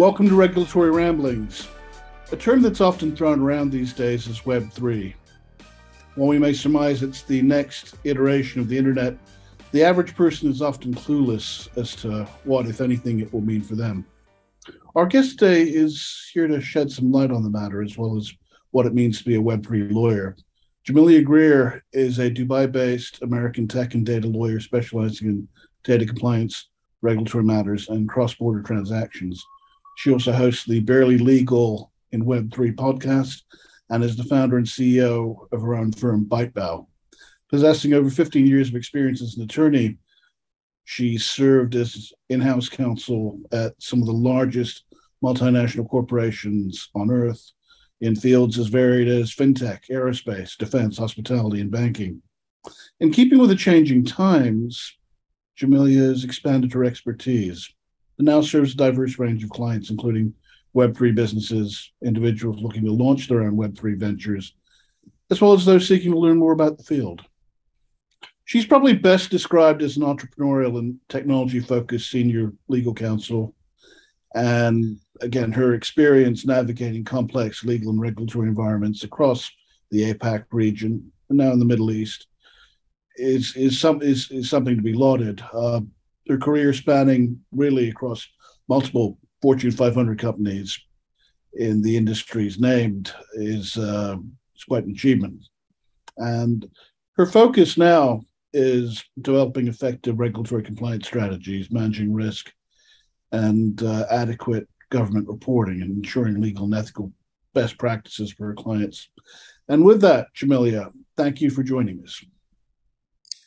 Welcome to Regulatory Ramblings. A term that's often thrown around these days is Web3. While we may surmise it's the next iteration of the internet, the average person is often clueless as to what, if anything, it will mean for them. Our guest today is here to shed some light on the matter as well as what it means to be a Web3 lawyer. Jamilia Grier is a Dubai based American tech and data lawyer specializing in data compliance, regulatory matters, and cross border transactions. She also hosts the Barely Legal in Web3 podcast and is the founder and CEO of her own firm, ByteBao. Possessing over 15 years of experience as an attorney, she served as in house counsel at some of the largest multinational corporations on earth in fields as varied as fintech, aerospace, defense, hospitality, and banking. In keeping with the changing times, Jamilia has expanded her expertise and now serves a diverse range of clients, including Web3 businesses, individuals looking to launch their own Web3 ventures, as well as those seeking to learn more about the field. She's probably best described as an entrepreneurial and technology focused senior legal counsel. And again, her experience navigating complex legal and regulatory environments across the APAC region and now in the Middle East is is some is, is something to be lauded. Uh, her career spanning really across multiple Fortune 500 companies in the industries named is uh, quite an achievement. And her focus now is developing effective regulatory compliance strategies, managing risk, and uh, adequate government reporting, and ensuring legal and ethical best practices for her clients. And with that, Jamilia, thank you for joining us.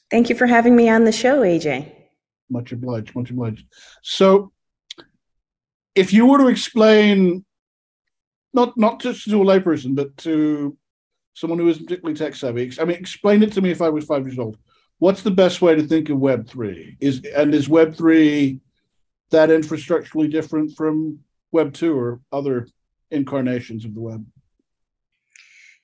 Thank you for having me on the show, AJ. Much obliged, much obliged. So, if you were to explain, not not just to a layperson, but to someone who isn't particularly tech savvy, I mean, explain it to me if I was five years old. What's the best way to think of Web three? Is and is Web three that infrastructurally different from Web two or other incarnations of the web?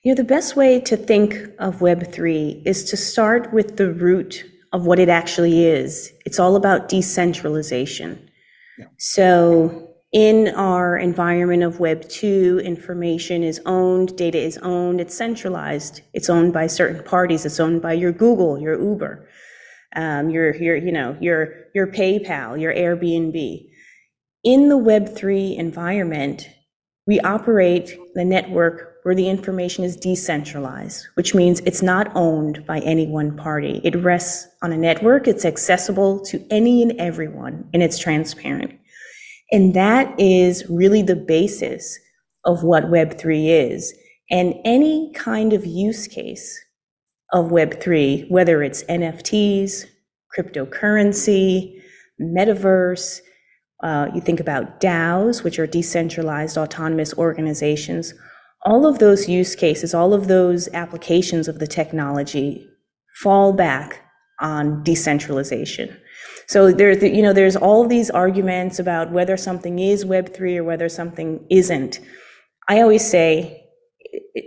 You know, the best way to think of Web3 is to start with the root of what it actually is. It's all about decentralization. Yeah. So, in our environment of Web 2, information is owned, data is owned, it's centralized. It's owned by certain parties. It's owned by your Google, your Uber, um, your, your, you know, your, your PayPal, your Airbnb. In the Web 3 environment, we operate the network where the information is decentralized, which means it's not owned by any one party. It rests on a network, it's accessible to any and everyone, and it's transparent. And that is really the basis of what Web3 is. And any kind of use case of Web3, whether it's NFTs, cryptocurrency, metaverse, uh, you think about DAOs, which are decentralized autonomous organizations, all of those use cases, all of those applications of the technology fall back on decentralization. So there's, you know, there's all these arguments about whether something is Web3 or whether something isn't. I always say,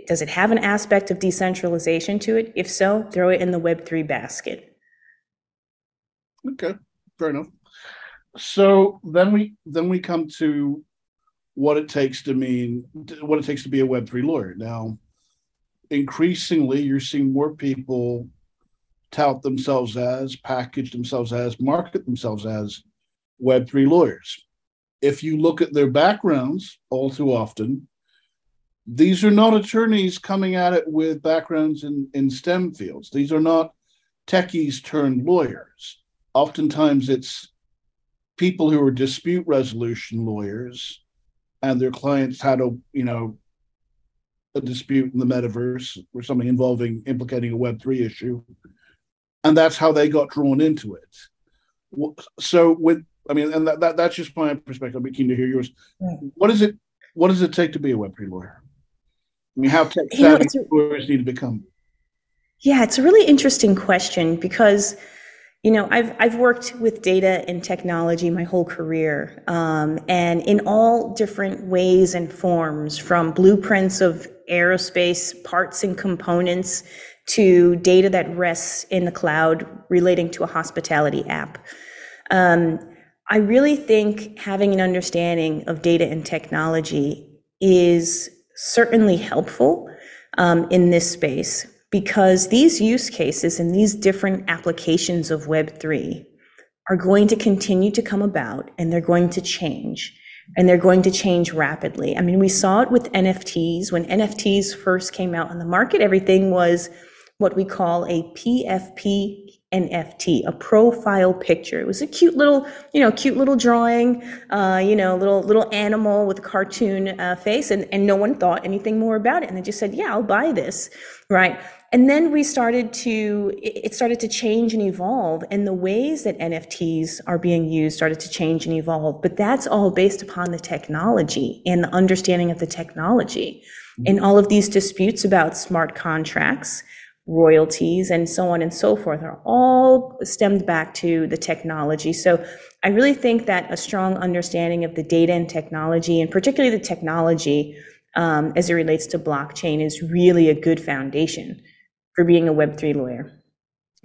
does it have an aspect of decentralization to it? If so, throw it in the Web3 basket. Okay, fair enough. So then we then we come to what it takes to mean what it takes to be a Web3 lawyer. Now, increasingly, you're seeing more people tout themselves as, package themselves as, market themselves as Web3 lawyers. If you look at their backgrounds, all too often, these are not attorneys coming at it with backgrounds in, in STEM fields. These are not techies turned lawyers. Oftentimes, it's people who are dispute resolution lawyers and their clients had a you know a dispute in the metaverse or something involving implicating a web 3 issue. And that's how they got drawn into it. So with i mean and that, that that's just my perspective. I'd be keen to hear yours. What is it what does it take to be a web 3 lawyer? I mean how tech savvy you know, lawyers need to become? Yeah it's a really interesting question because you know, I've I've worked with data and technology my whole career, um, and in all different ways and forms, from blueprints of aerospace parts and components to data that rests in the cloud relating to a hospitality app. Um, I really think having an understanding of data and technology is certainly helpful um, in this space because these use cases and these different applications of Web3 are going to continue to come about and they're going to change and they're going to change rapidly. I mean, we saw it with NFTs. When NFTs first came out on the market, everything was what we call a PFP NFT, a profile picture. It was a cute little, you know, cute little drawing, uh, you know, little little animal with a cartoon uh, face, and and no one thought anything more about it, and they just said, yeah, I'll buy this, right? And then we started to, it started to change and evolve, and the ways that NFTs are being used started to change and evolve. But that's all based upon the technology and the understanding of the technology. And all of these disputes about smart contracts, royalties, and so on and so forth are all stemmed back to the technology. So I really think that a strong understanding of the data and technology, and particularly the technology um, as it relates to blockchain, is really a good foundation for being a Web3 lawyer.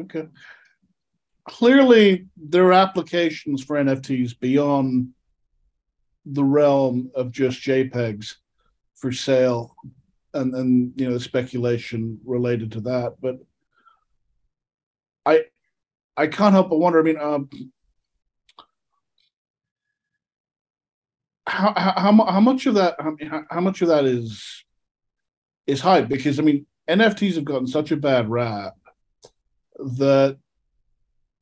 Okay. Clearly, there are applications for NFTs beyond the realm of just JPEGs for sale and and you know the speculation related to that but i i can't help but wonder i mean um, how, how, how much of that how, how much of that is is hype because i mean NFTs have gotten such a bad rap that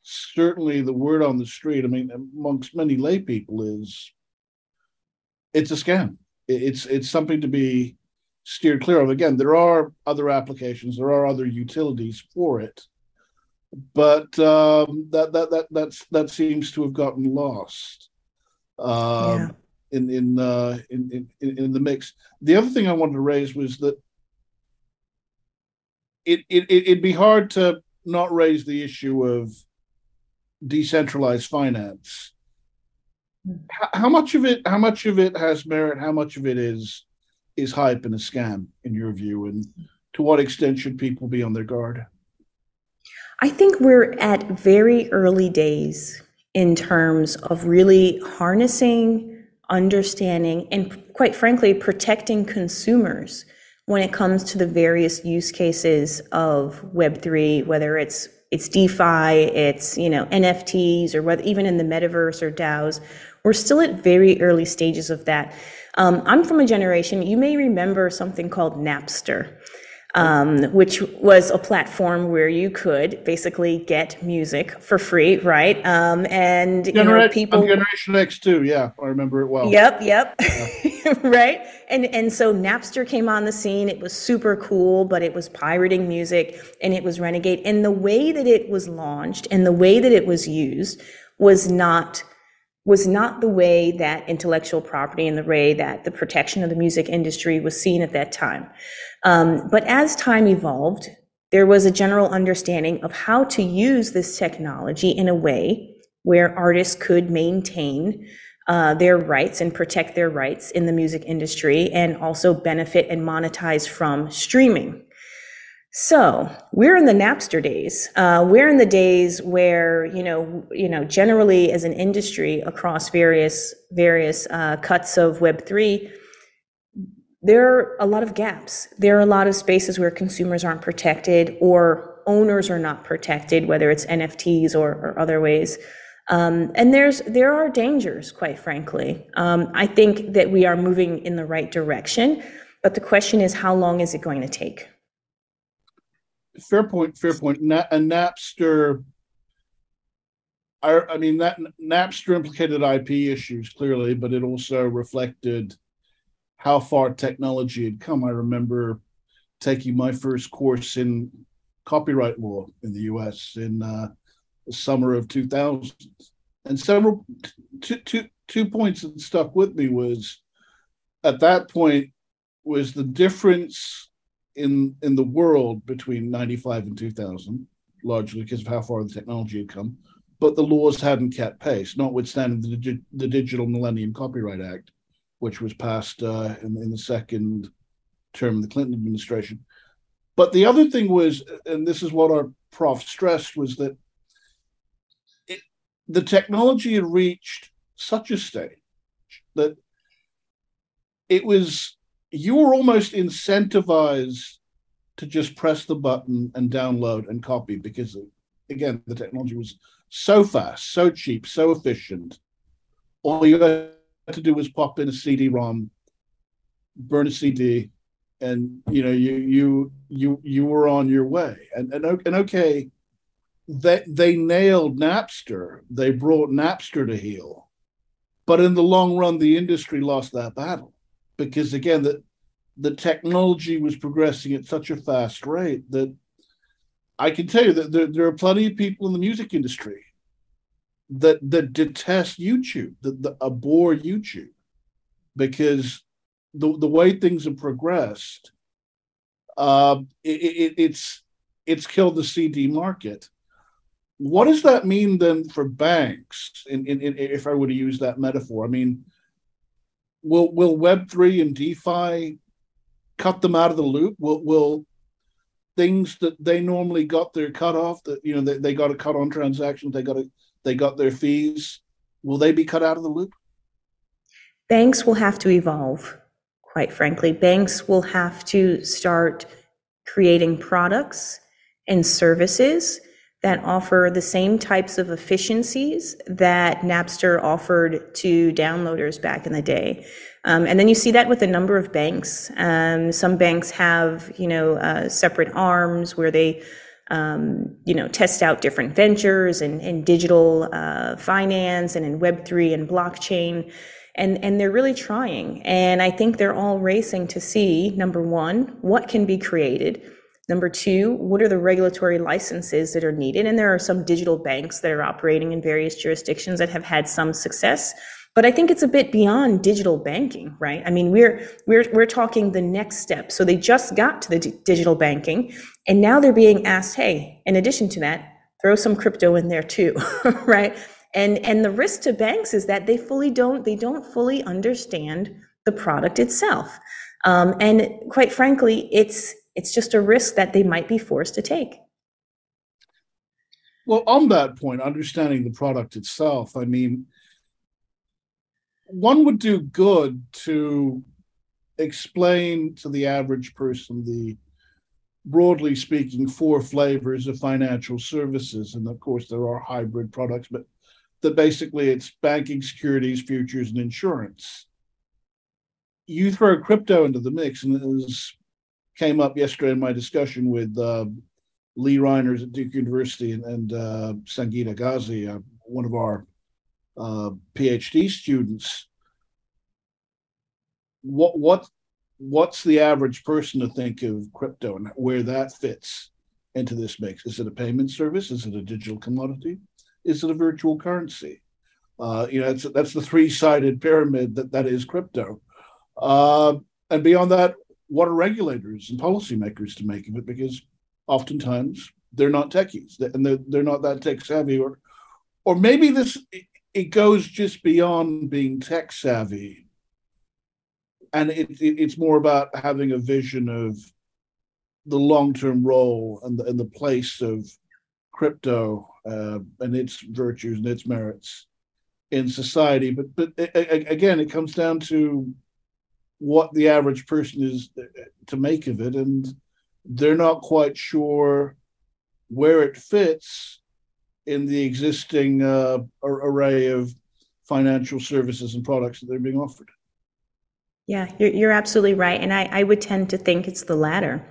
certainly the word on the street, I mean, amongst many lay people, is it's a scam. It's it's something to be steered clear of. Again, there are other applications, there are other utilities for it, but um, that that that that's that seems to have gotten lost. Um, yeah. In in, uh, in in in the mix. The other thing I wanted to raise was that it, it it'd be hard to not raise the issue of decentralized finance. How much of it? How much of it has merit? How much of it is is hype and a scam, in your view? And to what extent should people be on their guard? I think we're at very early days in terms of really harnessing, understanding, and quite frankly, protecting consumers when it comes to the various use cases of Web3, whether it's it's DeFi, it's you know NFTs, or whether even in the metaverse or DAOs, we're still at very early stages of that. Um, I'm from a generation. You may remember something called Napster um, which was a platform where you could basically get music for free, right? Um, and Genera- you know, people I'm Generation X too, yeah, I remember it well. Yep, yep, yeah. right. And and so Napster came on the scene. It was super cool, but it was pirating music and it was renegade. And the way that it was launched and the way that it was used was not was not the way that intellectual property and the way that the protection of the music industry was seen at that time. Um, but as time evolved, there was a general understanding of how to use this technology in a way where artists could maintain uh, their rights and protect their rights in the music industry and also benefit and monetize from streaming. So we're in the Napster days. Uh, we're in the days where you know, you know, generally as an industry across various various uh, cuts of Web three, there are a lot of gaps. There are a lot of spaces where consumers aren't protected or owners are not protected, whether it's NFTs or, or other ways. Um, and there's there are dangers, quite frankly. Um, I think that we are moving in the right direction, but the question is, how long is it going to take? Fair point. Fair point. Na- a Napster. I, I mean that Napster implicated IP issues clearly, but it also reflected how far technology had come. I remember taking my first course in copyright law in the U.S. in uh, the summer of 2000, and several two, two, two points that stuck with me was at that point was the difference in in the world between 95 and 2000 largely because of how far the technology had come but the laws hadn't kept pace notwithstanding the, the digital millennium copyright act which was passed uh, in, in the second term of the Clinton administration. But the other thing was, and this is what our prof stressed, was that it, the technology had reached such a stage that it was you were almost incentivized to just press the button and download and copy because again the technology was so fast so cheap so efficient. All you had to do was pop in a cd-rom burn a cd and you know you you you you were on your way. And and, and okay they they nailed napster. They brought napster to heel. But in the long run the industry lost that battle because again the the technology was progressing at such a fast rate that I can tell you that there, there are plenty of people in the music industry that that detest YouTube, that, that abhor YouTube, because the the way things have progressed, uh, it, it, it's it's killed the CD market. What does that mean then for banks? If I were to use that metaphor, I mean, will will Web three and DeFi cut them out of the loop? Will will things that they normally got their cut off that you know they, they got a cut on transactions, they got a they got their fees. Will they be cut out of the loop? Banks will have to evolve, quite frankly. Banks will have to start creating products and services that offer the same types of efficiencies that Napster offered to downloaders back in the day. Um, and then you see that with a number of banks. Um, some banks have, you know, uh, separate arms where they, um, you know, test out different ventures and, and digital uh, finance and in Web3 and blockchain. And, and they're really trying. And I think they're all racing to see, number one, what can be created Number two, what are the regulatory licenses that are needed? And there are some digital banks that are operating in various jurisdictions that have had some success. But I think it's a bit beyond digital banking, right? I mean, we're we're we're talking the next step. So they just got to the d- digital banking, and now they're being asked, hey, in addition to that, throw some crypto in there too, right? And and the risk to banks is that they fully don't they don't fully understand the product itself, um, and quite frankly, it's it's just a risk that they might be forced to take. Well, on that point, understanding the product itself, I mean, one would do good to explain to the average person the broadly speaking four flavors of financial services and of course there are hybrid products but that basically it's banking securities futures and insurance you throw crypto into the mix and as came up yesterday in my discussion with uh, Lee Reiners at Duke University and, and uh, Sangeeta Ghazi, uh, one of our uh, PhD students. What what what's the average person to think of crypto and where that fits into this mix? Is it a payment service? Is it a digital commodity? Is it a virtual currency? Uh, you know, that's that's the three-sided pyramid that that is crypto. Uh, and beyond that, what are regulators and policymakers to make of it? Because oftentimes they're not techies. And they're, they're not that tech savvy or or maybe this it goes just beyond being tech savvy. And it, it, it's more about having a vision of the long-term role and the, and the place of crypto uh, and its virtues and its merits in society. But but again it comes down to what the average person is uh, to make of it, and they're not quite sure where it fits in the existing uh, array of financial services and products that they're being offered. Yeah, you're, you're absolutely right. And I, I would tend to think it's the latter.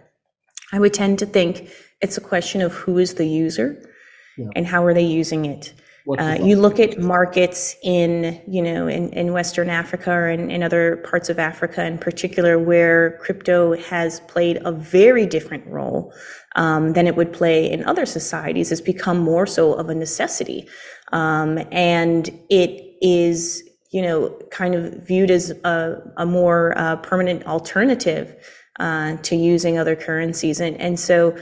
I would tend to think it's a question of who is the user yeah. and how are they using it. Uh, you look at markets in, you know, in, in Western Africa and in other parts of Africa in particular, where crypto has played a very different role um, than it would play in other societies. It's become more so of a necessity, um, and it is, you know, kind of viewed as a, a more uh, permanent alternative uh, to using other currencies, and and so.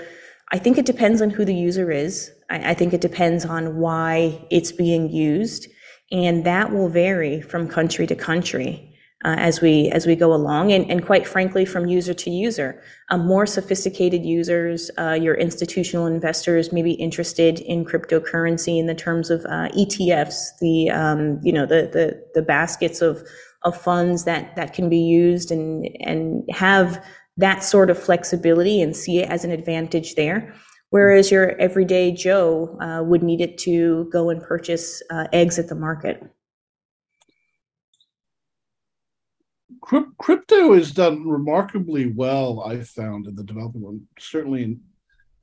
I think it depends on who the user is. I, I think it depends on why it's being used, and that will vary from country to country. uh, as we as we go along, and, and quite frankly, from user to user, um, more sophisticated users, uh, your institutional investors may be interested in cryptocurrency in the terms of uh, ETFs, the um, you know the the the baskets of of funds that that can be used and and have that sort of flexibility and see it as an advantage there. Whereas your everyday Joe uh, would need it to go and purchase uh, eggs at the market. crypto has done remarkably well, I found, in the development, certainly in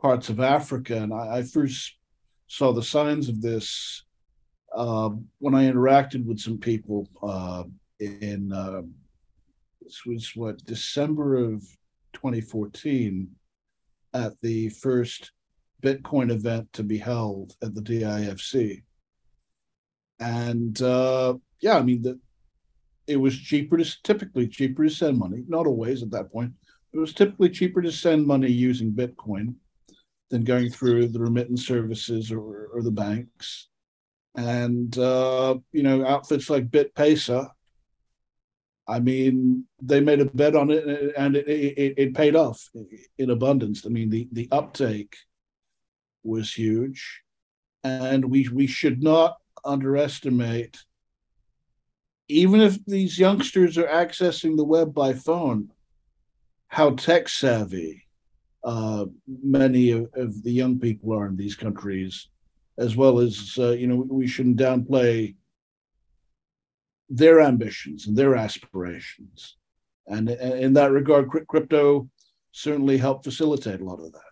parts of Africa. And I, I first saw the signs of this uh, when I interacted with some people uh, in, uh, this was what, December of 2014 at the first Bitcoin event to be held at the DIFC. And uh, yeah, I mean, the, it was cheaper to typically cheaper to send money, not always at that point. It was typically cheaper to send money using Bitcoin than going through the remittance services or, or the banks. And uh, you know, outfits like BitPesa, I mean, they made a bet on it, and it, it, it paid off in abundance. I mean, the the uptake was huge, and we we should not underestimate even if these youngsters are accessing the web by phone, how tech savvy uh, many of, of, the young people are in these countries, as well as, uh, you know, we shouldn't downplay their ambitions and their aspirations. And in that regard, crypto certainly helped facilitate a lot of that.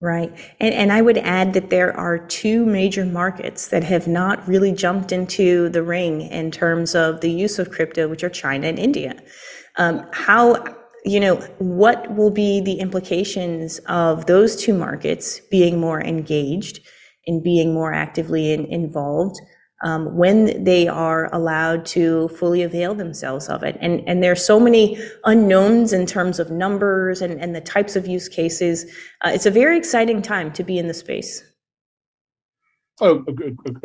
Right. And, and I would add that there are two major markets that have not really jumped into the ring in terms of the use of crypto, which are China and India. Um, how, you know, what will be the implications of those two markets being more engaged and being more actively in, involved? Um, when they are allowed to fully avail themselves of it. And, and there are so many unknowns in terms of numbers and, and the types of use cases. Uh, it's a very exciting time to be in the space. Oh,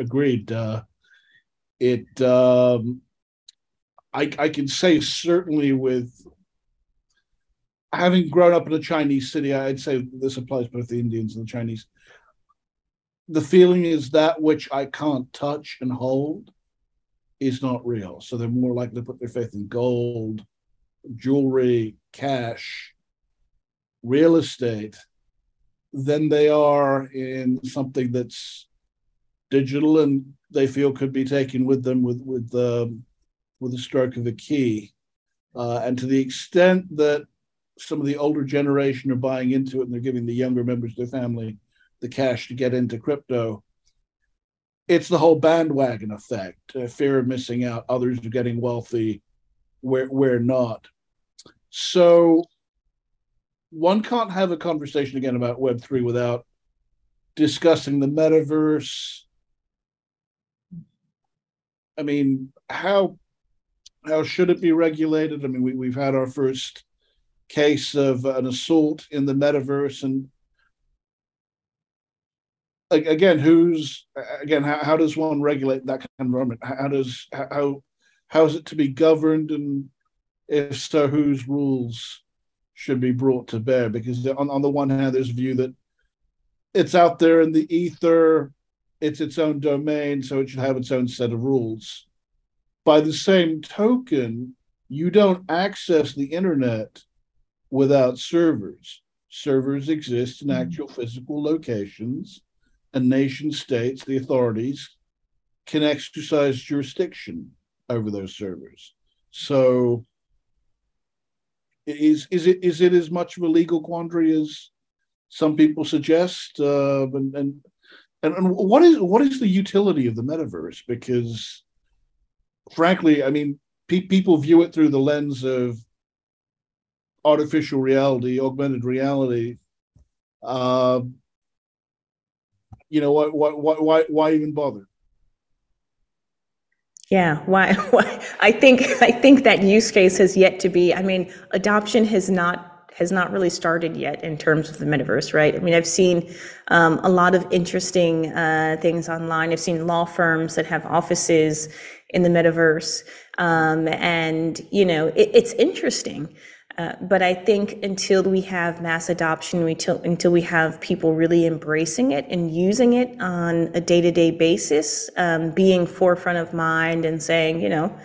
agreed. Uh, it, um, I, I can say certainly with having grown up in a Chinese city, I'd say this applies both the Indians and the Chinese the feeling is that which I can't touch and hold is not real. So they're more likely to put their faith in gold, jewelry, cash, real estate than they are in something that's digital and they feel could be taken with them with with the with a stroke of a key. Uh, and to the extent that some of the older generation are buying into it and they're giving the younger members of their family the cash to get into crypto. It's the whole bandwagon effect, uh, fear of missing out. Others are getting wealthy, we're, we're not. So one can't have a conversation again about Web3 without discussing the metaverse. I mean, how how should it be regulated? I mean, we, we've had our first case of an assault in the metaverse, and again, who's again? How, how does one regulate that kind of environment? How does how how is it to be governed, and if so, whose rules should be brought to bear? Because on on the one hand, there's a view that it's out there in the ether, it's its own domain, so it should have its own set of rules. By the same token, you don't access the internet without servers. Servers exist in mm-hmm. actual physical locations and nation states, the authorities, can exercise jurisdiction over those servers. So is is it is it as much of a legal quandary as some people suggest? Uh, and, and and what is what is the utility of the metaverse? Because frankly, I mean, pe- people view it through the lens of artificial reality, augmented reality. Uh, you know what what why why even bother yeah why, why i think i think that use case has yet to be i mean adoption has not has not really started yet in terms of the metaverse, right? I mean, I've seen um, a lot of interesting uh, things online. I've seen law firms that have offices in the metaverse, um, and you know, it, it's interesting. Uh, but I think until we have mass adoption, until, until we have people really embracing it and using it on a day to day basis, um, being forefront of mind and saying, you know,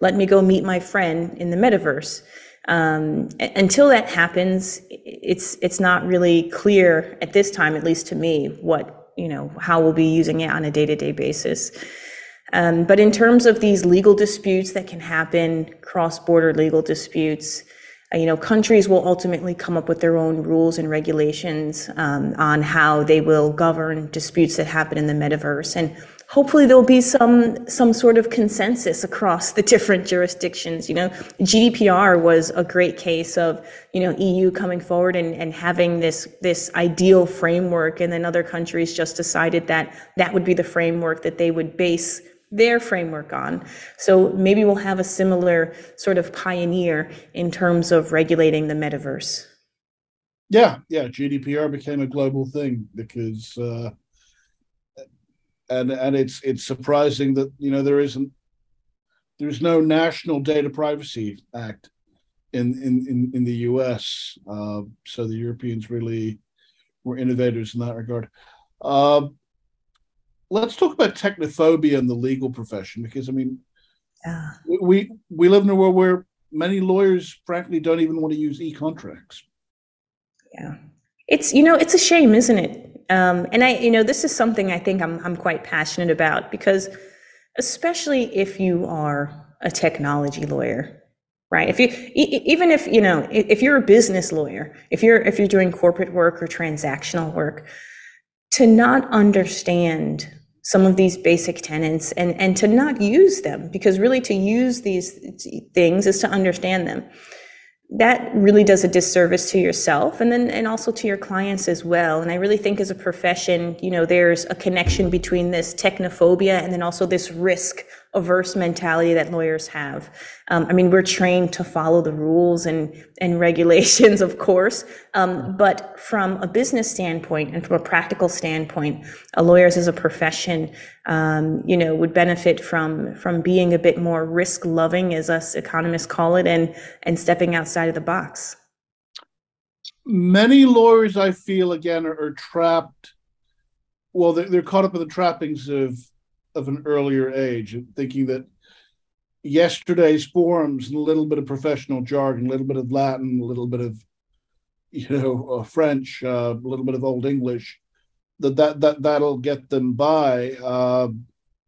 let me go meet my friend in the metaverse. Um, until that happens, it's it's not really clear at this time, at least to me, what you know how we'll be using it on a day to day basis. Um, but in terms of these legal disputes that can happen, cross border legal disputes, you know, countries will ultimately come up with their own rules and regulations um, on how they will govern disputes that happen in the metaverse, and hopefully there'll be some some sort of consensus across the different jurisdictions. You know, GDPR was a great case of you know EU coming forward and, and having this this ideal framework, and then other countries just decided that that would be the framework that they would base their framework on. So maybe we'll have a similar sort of pioneer in terms of regulating the metaverse. Yeah, yeah. GDPR became a global thing because, uh, and and it's it's surprising that you know there isn't there's no national data privacy act in in in, in the U.S. Uh, so the Europeans really were innovators in that regard. Uh, let's talk about technophobia in the legal profession because I mean, yeah. we we live in a world where many lawyers, frankly, don't even want to use e-contracts. Yeah, it's you know it's a shame, isn't it? Um, and I you know this is something I think I'm I'm quite passionate about because especially if you are a technology lawyer right if you even if you know if you're a business lawyer if you're if you're doing corporate work or transactional work to not understand some of these basic tenets and, and to not use them because really to use these things is to understand them. That really does a disservice to yourself and then and also to your clients as well. And i really think as a profession you know there's a connection between this technophobia and then also this risk averse mentality that lawyers have. Um, I mean, we're trained to follow the rules and, and regulations, of course. Um, but from a business standpoint and from a practical standpoint, a lawyers as a profession, um, you know, would benefit from, from being a bit more risk loving, as us economists call it, and, and stepping outside of the box. Many lawyers, I feel, again, are, are trapped. Well, they're, they're caught up in the trappings of of an earlier age, thinking that yesterday's forums and a little bit of professional jargon, a little bit of Latin, a little bit of you know uh, French, uh, a little bit of Old English, that that that that'll get them by, uh,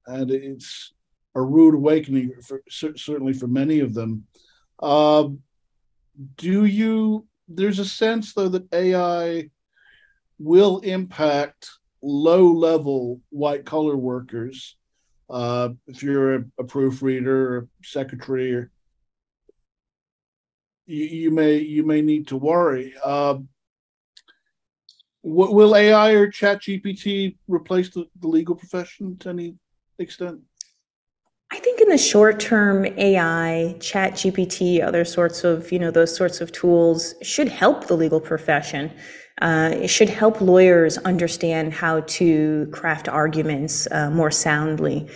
and it's a rude awakening for certainly for many of them. Uh, do you? There's a sense though that AI will impact low level white collar workers. Uh, if you're a, a proofreader or secretary, or, you, you, may you may need to worry. Uh, will AI or Chat GPT replace the, the legal profession to any extent? I think in the short term, AI, Chat GPT, other sorts of, you know, those sorts of tools should help the legal profession. Uh, it should help lawyers understand how to craft arguments uh, more soundly.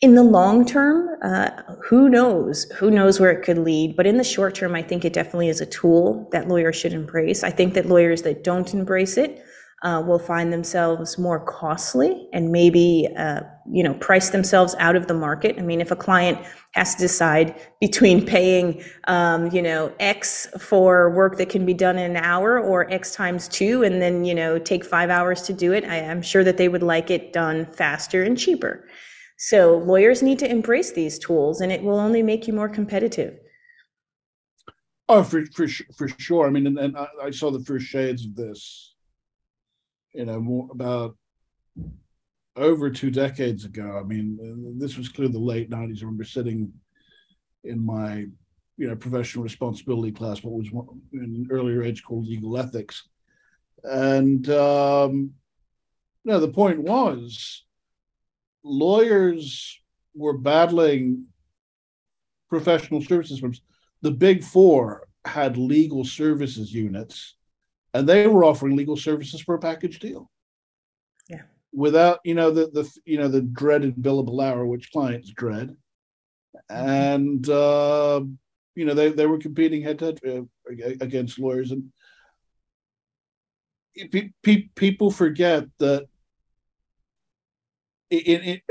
In the long term, uh, who knows? Who knows where it could lead? But in the short term, I think it definitely is a tool that lawyers should embrace. I think that lawyers that don't embrace it will find themselves more costly and maybe uh, you know price themselves out of the market. I mean, if a client has to decide between paying um, you know X for work that can be done in an hour or X times two, and then you know take five hours to do it, I, I'm sure that they would like it done faster and cheaper. So lawyers need to embrace these tools, and it will only make you more competitive. Oh, for for for sure. I mean, and, and I saw the first shades of this you know, more about over two decades ago. I mean, this was clearly the late 90s. I remember sitting in my, you know, professional responsibility class, what was one, in earlier age called legal ethics. And, um, the point was lawyers were battling professional services firms. The big four had legal services units, and they were offering legal services for a package deal. Yeah. Without you know the the you know the dreaded billable hour, which clients dread, mm-hmm. and uh, you know they they were competing head to head uh, against lawyers, and pe- pe- people forget that it, it, it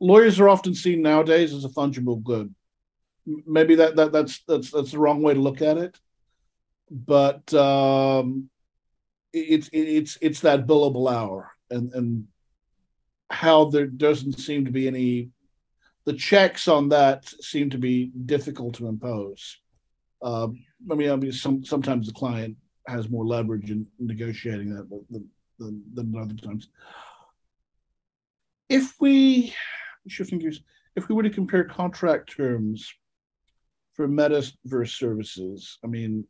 lawyers are often seen nowadays as a fungible good maybe that, that that's that's that's the wrong way to look at it but um it's it's it's that billable hour and and how there doesn't seem to be any the checks on that seem to be difficult to impose um, i mean i mean some sometimes the client has more leverage in negotiating that than, than, than other times if we shifting gears if we were to compare contract terms for metaverse services? I mean,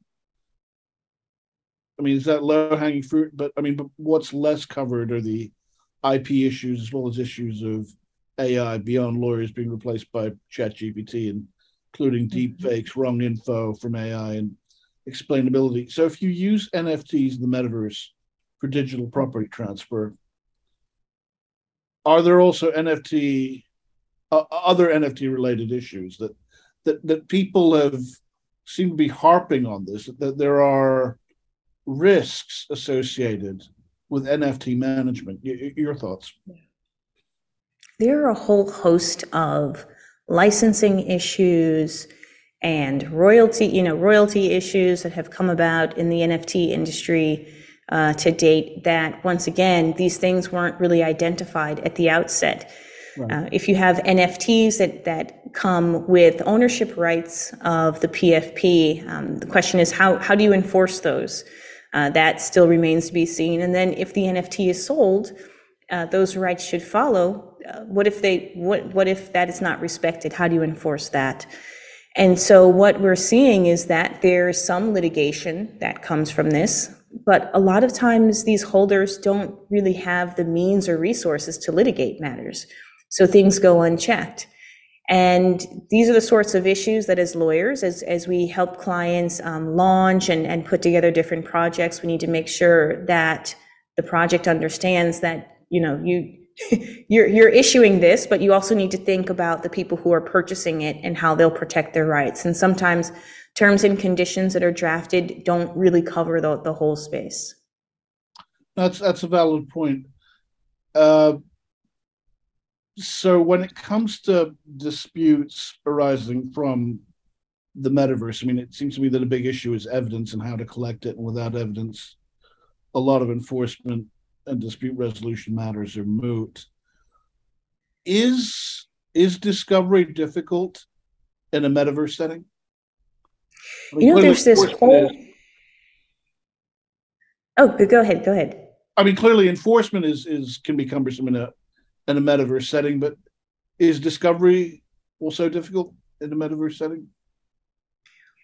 I mean, is that low hanging fruit? But I mean, but what's less covered are the IP issues as well as issues of AI beyond lawyers being replaced by ChatGPT, and including mm-hmm. deep fakes, wrong info from AI, and explainability. So if you use NFTs in the metaverse for digital property transfer, are there also NFT, uh, other NFT related issues that that that people have seem to be harping on this that there are risks associated with NFT management. Your thoughts? There are a whole host of licensing issues and royalty, you know, royalty issues that have come about in the NFT industry uh, to date. That once again, these things weren't really identified at the outset. Right. Uh, if you have NFTs that, that come with ownership rights of the PFP, um, the question is how, how do you enforce those? Uh, that still remains to be seen. And then if the NFT is sold, uh, those rights should follow. Uh, what if they what what if that is not respected? How do you enforce that? And so what we're seeing is that there's some litigation that comes from this, but a lot of times these holders don't really have the means or resources to litigate matters. So things go unchecked. And these are the sorts of issues that as lawyers, as, as we help clients um, launch and, and put together different projects, we need to make sure that the project understands that, you know, you, you're, you're issuing this, but you also need to think about the people who are purchasing it and how they'll protect their rights. And sometimes terms and conditions that are drafted don't really cover the, the whole space. That's, that's a valid point. Uh, so when it comes to disputes arising from the metaverse, I mean, it seems to me that a big issue is evidence and how to collect it. And without evidence, a lot of enforcement and dispute resolution matters are moot. Is is discovery difficult in a metaverse setting? I mean, you know, there's this whole. Is... Oh, go ahead. Go ahead. I mean, clearly, enforcement is is can be cumbersome in a in a metaverse setting, but is discovery also difficult in a metaverse setting?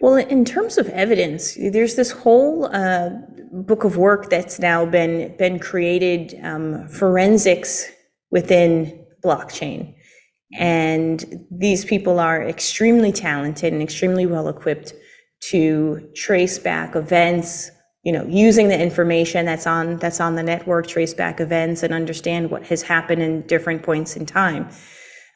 Well, in terms of evidence, there's this whole uh, book of work that's now been been created, um, forensics within blockchain, and these people are extremely talented and extremely well equipped to trace back events, you know, using the information that's on that's on the network, trace back events, and understand what has happened in different points in time.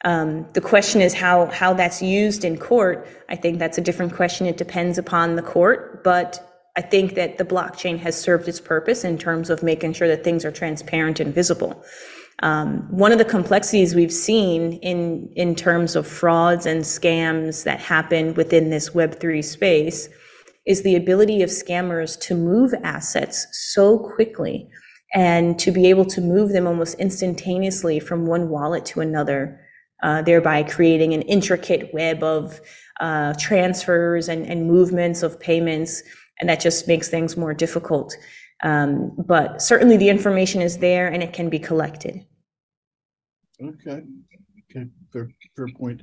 Um, the question is how how that's used in court. I think that's a different question. It depends upon the court, but I think that the blockchain has served its purpose in terms of making sure that things are transparent and visible. Um, one of the complexities we've seen in in terms of frauds and scams that happen within this Web three space is the ability of scammers to move assets so quickly and to be able to move them almost instantaneously from one wallet to another, uh, thereby creating an intricate web of uh, transfers and, and, movements of payments. And that just makes things more difficult. Um, but certainly the information is there and it can be collected. Okay. Okay. Fair, fair point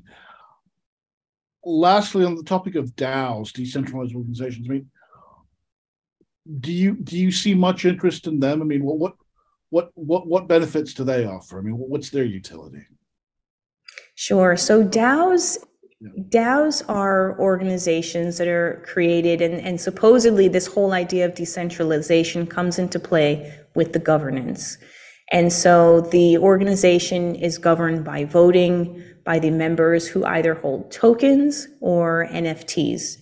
lastly, on the topic of DAOs, decentralized organizations, I mean, do you do you see much interest in them? I mean, what what what what what benefits do they offer? I mean, what's their utility? Sure. So DAOs DAOs are organizations that are created, and, and supposedly this whole idea of decentralization comes into play with the governance. And so the organization is governed by voting by the members who either hold tokens or NFTs.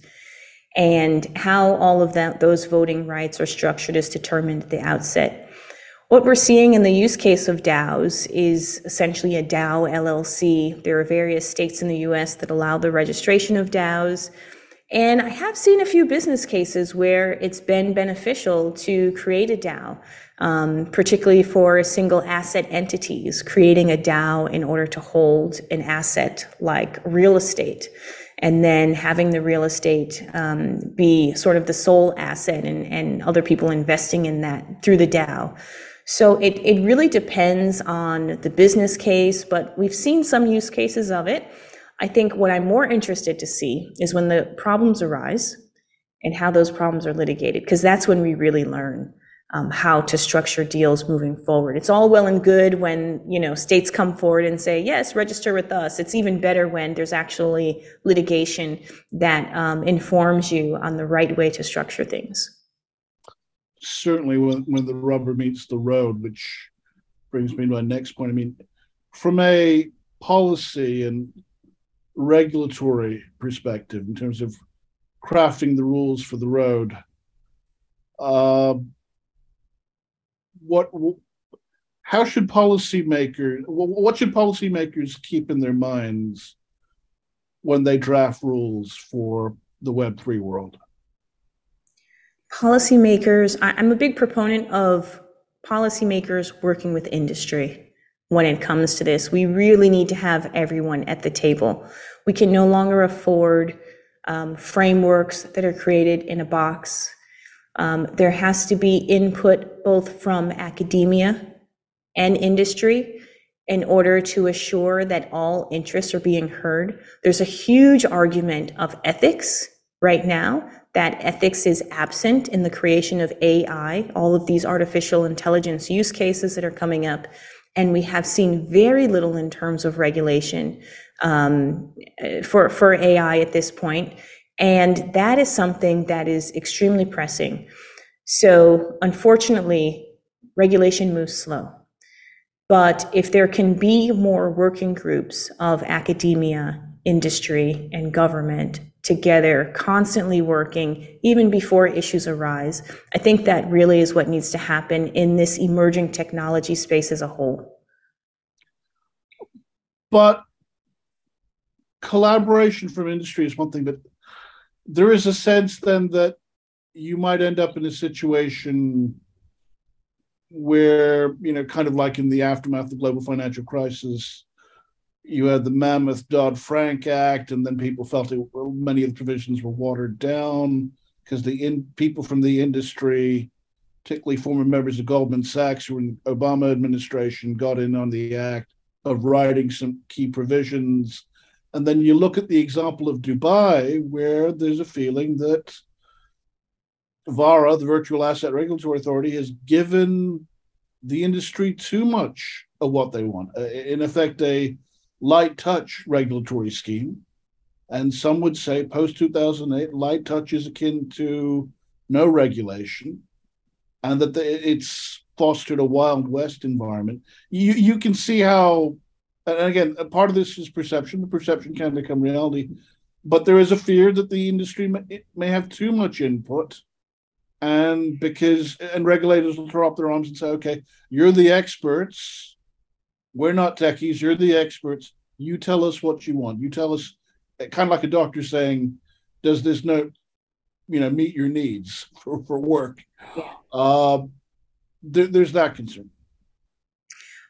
And how all of that, those voting rights are structured is determined at the outset. What we're seeing in the use case of DAOs is essentially a DAO LLC. There are various states in the US that allow the registration of DAOs. And I have seen a few business cases where it's been beneficial to create a DAO, particularly for single asset entities, creating a DAO in order to hold an asset like real estate and then having the real estate um, be sort of the sole asset and, other people investing in that through the DAO. So it really depends on the business case, but we've seen some use cases of it. I think what I'm more interested to see is when the problems arise and how those problems are litigated, because that's when we really learn um, how to structure deals moving forward. It's all well and good when you know states come forward and say yes, register with us. It's even better when there's actually litigation that um, informs you on the right way to structure things certainly when, when the rubber meets the road, which brings me to my next point. I mean, from a policy and regulatory perspective, in terms of crafting the rules for the road, uh, what how should policymakers what should policymakers keep in their minds when they draft rules for the web 3 world policymakers, I'm a big proponent of policymakers working with industry when it comes to this. We really need to have everyone at the table. We can no longer afford um, frameworks that are created in a box. Um, there has to be input both from academia and industry in order to assure that all interests are being heard. There's a huge argument of ethics right now that ethics is absent in the creation of AI, all of these artificial intelligence use cases that are coming up. And we have seen very little in terms of regulation um, for, for AI at this point. And that is something that is extremely pressing. So, unfortunately, regulation moves slow. But if there can be more working groups of academia, industry, and government together, constantly working, even before issues arise. I think that really is what needs to happen in this emerging technology space as a whole. But collaboration from industry is one thing, but there is a sense then that you might end up in a situation where, you know, kind of like in the aftermath of the global financial crisis, you had the mammoth Dodd Frank Act, and then people felt it, well, many of the provisions were watered down because the in, people from the industry, particularly former members of Goldman Sachs who were in the Obama administration, got in on the act of writing some key provisions. And then you look at the example of Dubai, where there's a feeling that VARA, the Virtual Asset Regulatory Authority, has given the industry too much of what they want. Uh, in effect, a light touch regulatory scheme. And some would say post 2008, light touch is akin to no regulation, and that the, it's fostered a Wild West environment. You, you can see how, and again, a part of this is perception. The perception can become reality, but there is a fear that the industry may, may have too much input and because and regulators will throw up their arms and say okay you're the experts we're not techies. You're the experts. You tell us what you want. You tell us, kind of like a doctor saying, "Does this note, you know, meet your needs for for work?" Yeah. Uh, there, there's that concern.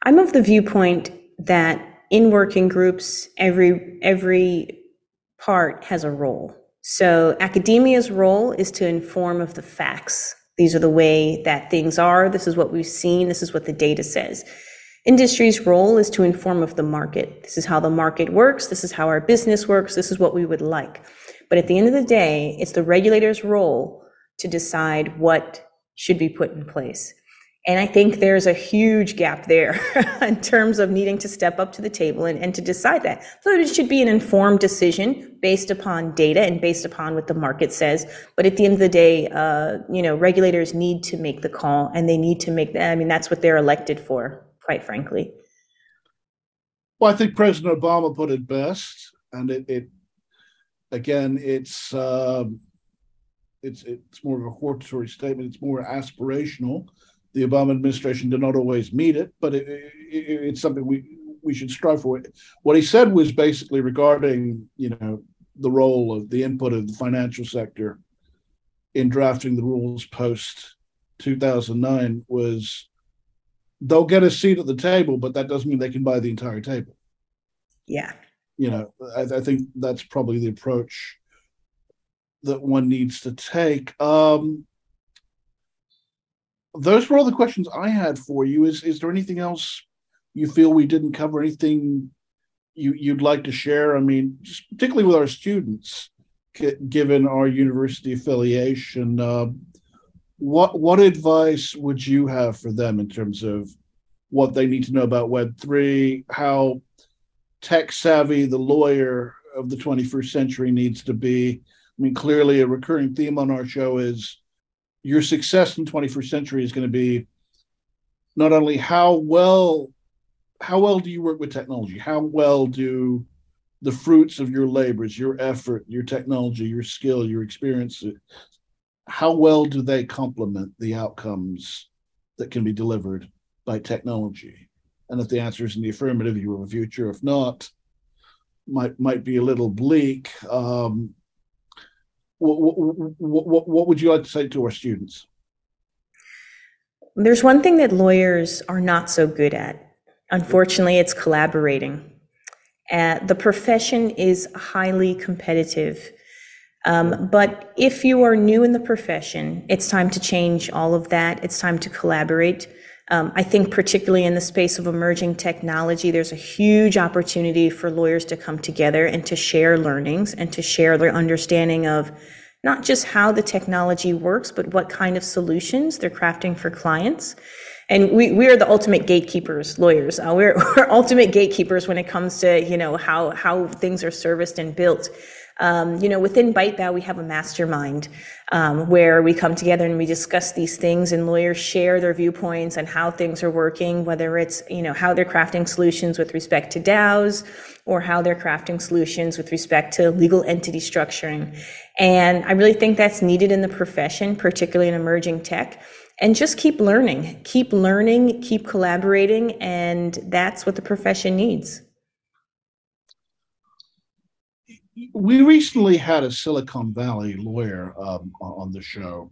I'm of the viewpoint that in working groups, every every part has a role. So academia's role is to inform of the facts. These are the way that things are. This is what we've seen. This is what the data says. Industry's role is to inform of the market. This is how the market works. This is how our business works. This is what we would like. But at the end of the day, it's the regulator's role to decide what should be put in place. And I think there's a huge gap there in terms of needing to step up to the table and, and to decide that. So it should be an informed decision based upon data and based upon what the market says. But at the end of the day, uh, you know, regulators need to make the call and they need to make, that. I mean, that's what they're elected for, quite frankly. Well, I think President Obama put it best, and it, it again, it's um, it's it's more of a hortatory statement. It's more aspirational the Obama administration did not always meet it, but it, it, it's something we we should strive for. What he said was basically regarding you know the role of the input of the financial sector in drafting the rules post 2009 was they'll get a seat at the table, but that doesn't mean they can buy the entire table. Yeah. You know, I, I think that's probably the approach that one needs to take. Um, those were all the questions I had for you. Is is there anything else you feel we didn't cover? Anything you you'd like to share? I mean, just particularly with our students, given our university affiliation, uh, what what advice would you have for them in terms of what they need to know about Web three, how tech savvy the lawyer of the 21st century needs to be? I mean, clearly, a recurring theme on our show is your success in 21st century is going to be not only how well how well do you work with technology? How well do the fruits of your labors your effort your technology your skill your experience how well do they complement the outcomes that can be delivered by technology? And if the answer is in the affirmative you have a future. If not might might be a little bleak. Um, what, what, what would you like to say to our students? There's one thing that lawyers are not so good at. Unfortunately, it's collaborating. Uh, the profession is highly competitive. Um, but if you are new in the profession, it's time to change all of that. It's time to collaborate. Um, I think, particularly in the space of emerging technology, there's a huge opportunity for lawyers to come together and to share learnings and to share their understanding of not just how the technology works, but what kind of solutions they're crafting for clients. And we, we are the ultimate gatekeepers, lawyers. Uh, we're, we're ultimate gatekeepers when it comes to, you know, how, how things are serviced and built. Um, you know, within ByteBao, we have a mastermind um, where we come together and we discuss these things, and lawyers share their viewpoints on how things are working, whether it's you know how they're crafting solutions with respect to DAOs or how they're crafting solutions with respect to legal entity structuring. And I really think that's needed in the profession, particularly in emerging tech. And just keep learning, keep learning, keep collaborating, and that's what the profession needs. We recently had a Silicon Valley lawyer um, on the show,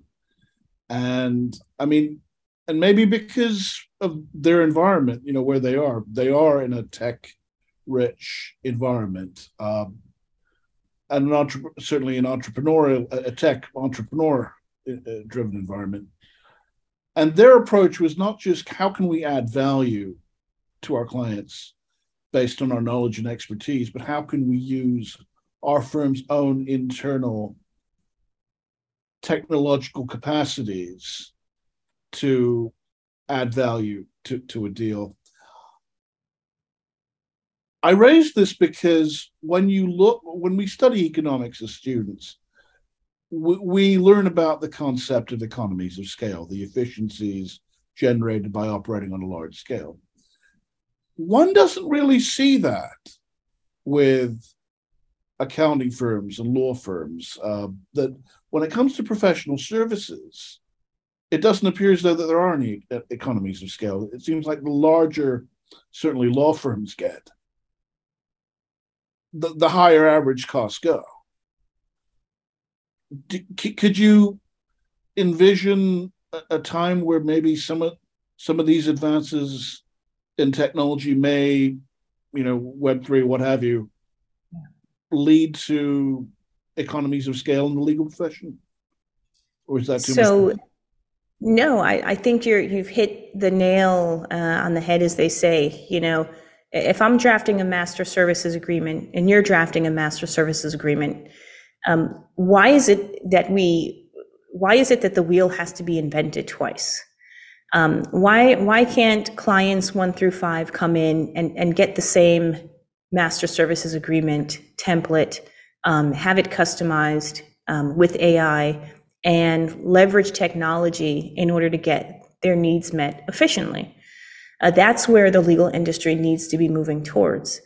and I mean, and maybe because of their environment, you know, where they are, they are in a tech-rich environment, um, and an certainly an entrepreneurial, a tech entrepreneur-driven uh, environment. And their approach was not just how can we add value to our clients based on our knowledge and expertise, but how can we use our firm's own internal technological capacities to add value to, to a deal. I raise this because when you look, when we study economics as students, we, we learn about the concept of economies of scale, the efficiencies generated by operating on a large scale. One doesn't really see that with accounting firms and law firms uh, that when it comes to professional services, it doesn't appear as though that there are any economies of scale. It seems like the larger, certainly law firms get, the, the higher average costs go. Could you envision a, a time where maybe some of some of these advances in technology may, you know, Web three, what have you, lead to economies of scale in the legal profession? Or is that too so, much? No, I, I think you're you've hit the nail uh, on the head, as they say. You know, if I'm drafting a master services agreement and you're drafting a master services agreement, um, why is it that we why is it that the wheel has to be invented twice? Um, why why can't clients one through five come in and, and get the same master services agreement template, um, have it customized um, with AI, and leverage technology in order to get their needs met efficiently? Uh, that's where the legal industry needs to be moving towards.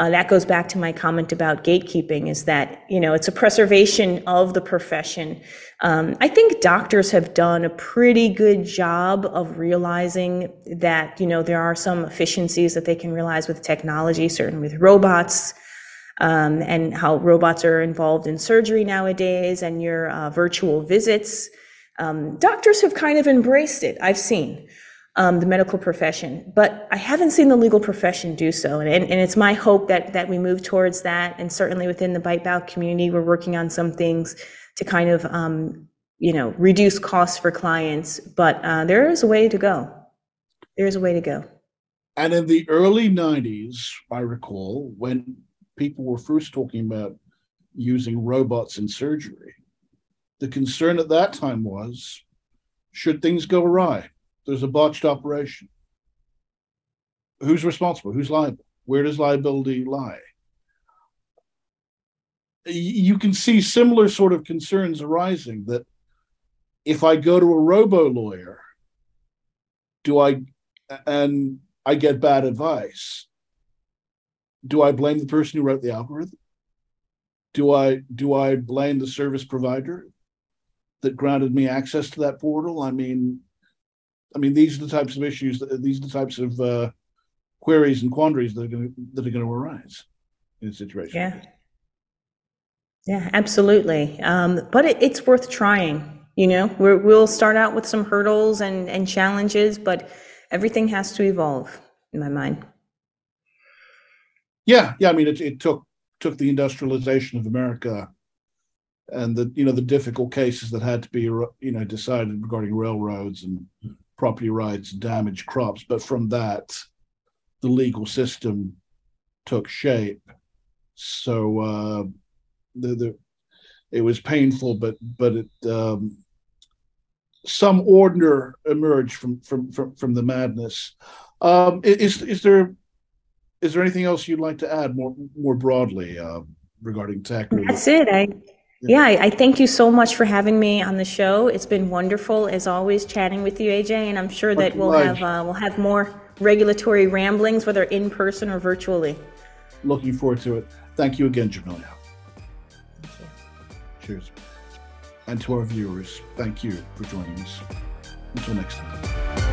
Uh, that goes back to my comment about gatekeeping is that, you know, it's a preservation of the profession. Um, I think doctors have done a pretty good job of realizing that, you know, there are some efficiencies that they can realize with technology, certainly with robots, um, and how robots are involved in surgery nowadays and your uh, virtual visits. Um, doctors have kind of embraced it, I've seen um, the medical profession, but I haven't seen the legal profession do so. And, and, it's my hope that, that we move towards that. And certainly within the ByteBao community, we're working on some things to kind of, um, you know, reduce costs for clients. But uh, there is a way to go. There is a way to go. And in the early 90s, I recall when people were first talking about using robots in surgery, the concern at that time was should things go awry? There's a botched operation. Who's responsible? Who's liable? Where does liability lie? You can see similar sort of concerns arising that if I go to a robo lawyer, do I and I get bad advice? Do I blame the person who wrote the algorithm? Do I do I blame the service provider that granted me access to that portal? I mean, I mean, these are the types of issues that these are the types of uh, queries and quandaries that are going to, that are going to arise in a situation. Yeah. Yeah, absolutely. Um, but it, it's worth trying. You know, we will start out with some hurdles and, and challenges, but everything has to evolve in my mind. Yeah, yeah. I mean, it, it took took the industrialization of America and the you know the difficult cases that had to be you know decided regarding railroads and property rights, damaged crops. But from that, the legal system took shape. So uh, the, the it was painful, but but it um, some order emerged from from from, from the madness. Um, is is there is there anything else you'd like to add more more broadly uh, regarding tech? That's it. I yeah, I, I, thank you so much for having me on the show. It's been wonderful as always chatting with you, AJ, and I'm sure that we'll have uh, we'll have more regulatory ramblings, whether in person or virtually. Looking forward to it. Thank you again, Jamilia. Cheers. And to our viewers, thank you for joining us. Until next time.